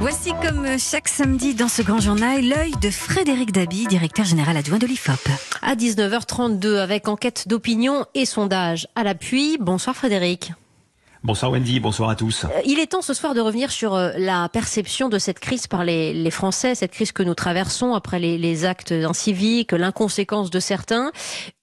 Voici comme chaque samedi dans ce grand journal, l'œil de Frédéric Dabi, directeur général adjoint de l'IFOP. À 19h32 avec enquête d'opinion et sondage à l'appui. Bonsoir Frédéric. Bonsoir Wendy, bonsoir à tous. Euh, il est temps ce soir de revenir sur euh, la perception de cette crise par les, les Français, cette crise que nous traversons après les, les actes inciviques, l'inconséquence de certains.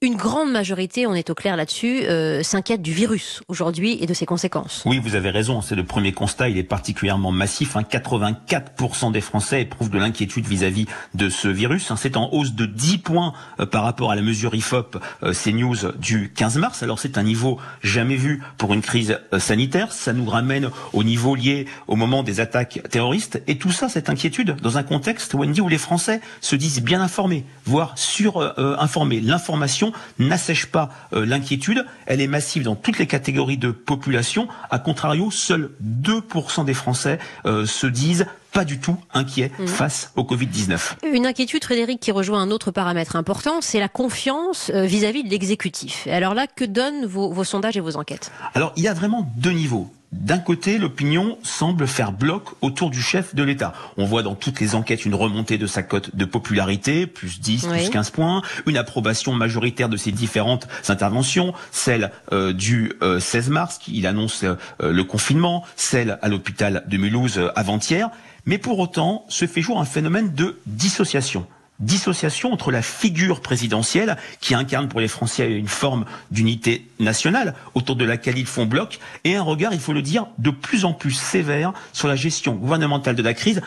Une grande majorité, on est au clair là-dessus, euh, s'inquiète du virus aujourd'hui et de ses conséquences. Oui, vous avez raison, c'est le premier constat, il est particulièrement massif. Hein. 84% des Français éprouvent de l'inquiétude vis-à-vis de ce virus. Hein. C'est en hausse de 10 points euh, par rapport à la mesure IFOP euh, CNews du 15 mars. Alors c'est un niveau jamais vu pour une crise sanitaire. Ça nous ramène au niveau lié au moment des attaques terroristes. Et tout ça, cette inquiétude, dans un contexte, où les Français se disent bien informés, voire sur-informés. L'information n'assèche pas euh, l'inquiétude. Elle est massive dans toutes les catégories de population. A contrario, seuls 2% des Français euh, se disent pas du tout inquiets mmh. face au Covid-19. Une inquiétude, Frédéric, qui rejoint un autre paramètre important, c'est la confiance euh, vis-à-vis -vis de l'exécutif. Alors là, que donnent vos, vos sondages et vos enquêtes? Alors, il y a vraiment deux niveaux. D'un côté, l'opinion semble faire bloc autour du chef de l'État. On voit dans toutes les enquêtes une remontée de sa cote de popularité, plus 10, oui. plus 15 points, une approbation majoritaire de ses différentes interventions, celle euh, du euh, 16 mars, qui annonce euh, le confinement, celle à l'hôpital de Mulhouse euh, avant-hier. Mais pour autant, se fait jour un phénomène de dissociation dissociation entre la figure présidentielle qui incarne pour les Français une forme d'unité nationale autour de laquelle ils font bloc et un regard, il faut le dire, de plus en plus sévère sur la gestion gouvernementale de la crise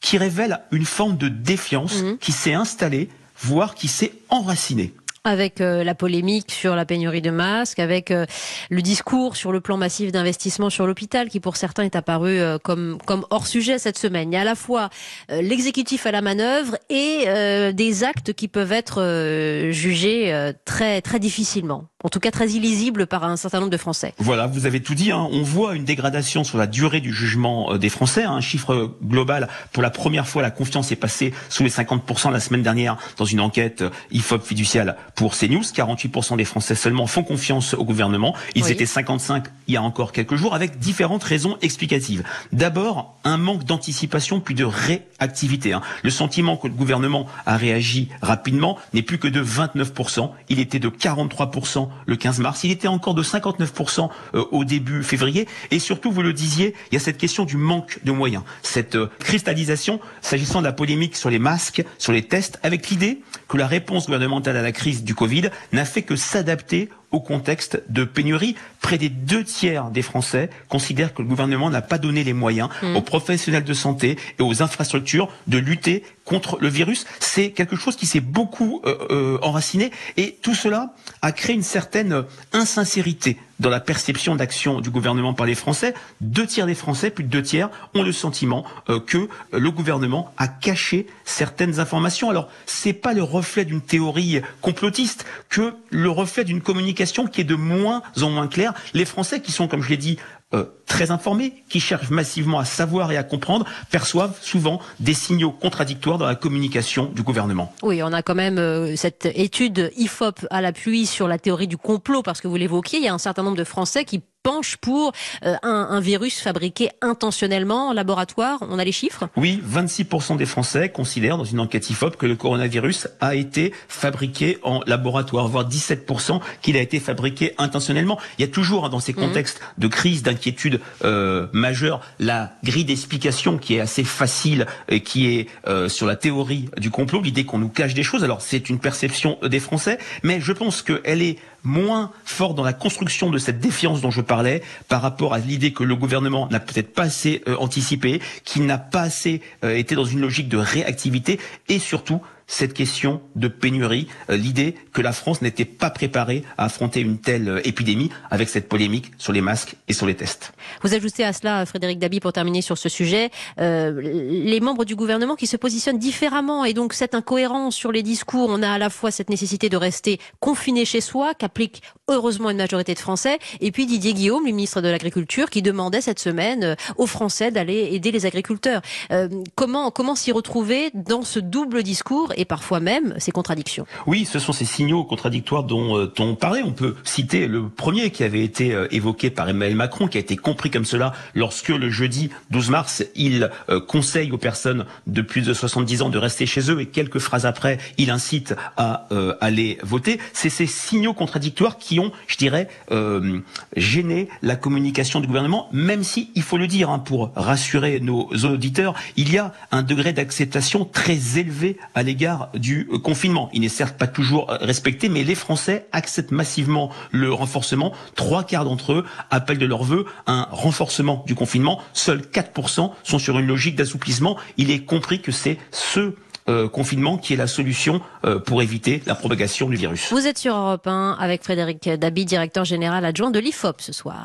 qui révèle une forme de défiance mmh. qui s'est installée, voire qui s'est enracinée avec euh, la polémique sur la pénurie de masques, avec euh, le discours sur le plan massif d'investissement sur l'hôpital, qui pour certains est apparu euh, comme, comme hors sujet cette semaine. Il y a à la fois l'exécutif à la manœuvre et des actes qui peuvent être jugés très, très difficilement en tout cas très illisible par un certain nombre de Français. Voilà, vous avez tout dit. Hein. On voit une dégradation sur la durée du jugement des Français. Un chiffre global, pour la première fois, la confiance est passée sous les 50% la semaine dernière dans une enquête IFOP fiduciale pour CNews. 48% des Français seulement font confiance au gouvernement. Ils oui. étaient 55 il y a encore quelques jours, avec différentes raisons explicatives. D'abord, un manque d'anticipation puis de réactivité. Hein. Le sentiment que le gouvernement a réagi rapidement n'est plus que de 29%. Il était de 43% le 15 mars. Il était encore de 59% euh, au début février. Et surtout, vous le disiez, il y a cette question du manque de moyens. Cette euh, cristallisation, s'agissant de la polémique sur les masques, sur les tests, avec l'idée que la réponse gouvernementale à la crise du Covid n'a fait que s'adapter au contexte de pénurie. Près des deux tiers des Français considèrent que le gouvernement n'a pas donné les moyens mmh. aux professionnels de santé et aux infrastructures de lutter contre le virus. C'est quelque chose qui s'est beaucoup euh, euh, enraciné et tout cela a créé une certaine insincérité dans la perception d'action du gouvernement par les Français. Deux tiers des Français, plus de deux tiers, ont le sentiment euh, que le gouvernement a caché certaines informations. Alors, c'est pas le reflet d'une théorie complotiste que le reflet d'une communication qui est de moins en moins claire. Les Français qui sont, comme je l'ai dit, euh, très informés, qui cherchent massivement à savoir et à comprendre, perçoivent souvent des signaux contradictoires dans la communication du gouvernement. Oui, on a quand même euh, cette étude IFOP à l'appui sur la théorie du complot, parce que vous l'évoquiez, il y a un certain nombre de Français qui penche pour euh, un, un, virus fabriqué intentionnellement en laboratoire On a les chiffres? Oui, 26% des Français considèrent dans une enquête IFOP que le coronavirus a été fabriqué en laboratoire, voire 17% qu'il a été fabriqué intentionnellement. Il y a toujours hein, dans ces contextes mmh. de crise, d'inquiétude euh, majeure, la grille d'explication qui est assez facile et qui est euh, sur la théorie du complot, l'idée qu'on nous cache des choses. Alors c'est une perception des Français, mais je pense qu'elle est moins forte dans la construction de cette défiance dont je parlais par rapport à l'idée que le gouvernement n'a peut-être pas assez euh, anticipé, qu'il n'a pas assez euh, été dans une logique de réactivité et surtout cette question de pénurie, euh, l'idée que la France n'était pas préparée à affronter une telle euh, épidémie avec cette polémique sur les masques et sur les tests. Vous ajoutez à cela, Frédéric Dabi, pour terminer sur ce sujet, euh, les membres du gouvernement qui se positionnent différemment et donc cette incohérence sur les discours. On a à la fois cette nécessité de rester confiné chez soi, qu'applique heureusement une majorité de Français, et puis Didier Guillaume, le ministre de l'Agriculture, qui demandait cette semaine aux Français d'aller aider les agriculteurs. Comment comment s'y retrouver dans ce double discours parfois même ces contradictions. Oui, ce sont ces signaux contradictoires dont euh, on parlait. On peut citer le premier qui avait été euh, évoqué par Emmanuel Macron, qui a été compris comme cela lorsque le jeudi 12 mars, il euh, conseille aux personnes de plus de 70 ans de rester chez eux et quelques phrases après, il incite à aller voter. C'est ces signaux contradictoires qui ont, je dirais, gêné la communication du gouvernement, même si, il faut le dire, hein, pour rassurer nos auditeurs, il y a un degré d'acceptation très élevé à l'égard du confinement. Il n'est certes pas toujours respecté, mais les Français acceptent massivement le renforcement. Trois quarts d'entre eux appellent de leur vœu un renforcement du confinement. Seuls 4% sont sur une logique d'assouplissement. Il est compris que c'est ce euh, confinement qui est la solution euh, pour éviter la propagation du virus. Vous êtes sur Europe 1 avec Frédéric Dabi, directeur général adjoint de l'IFOP ce soir.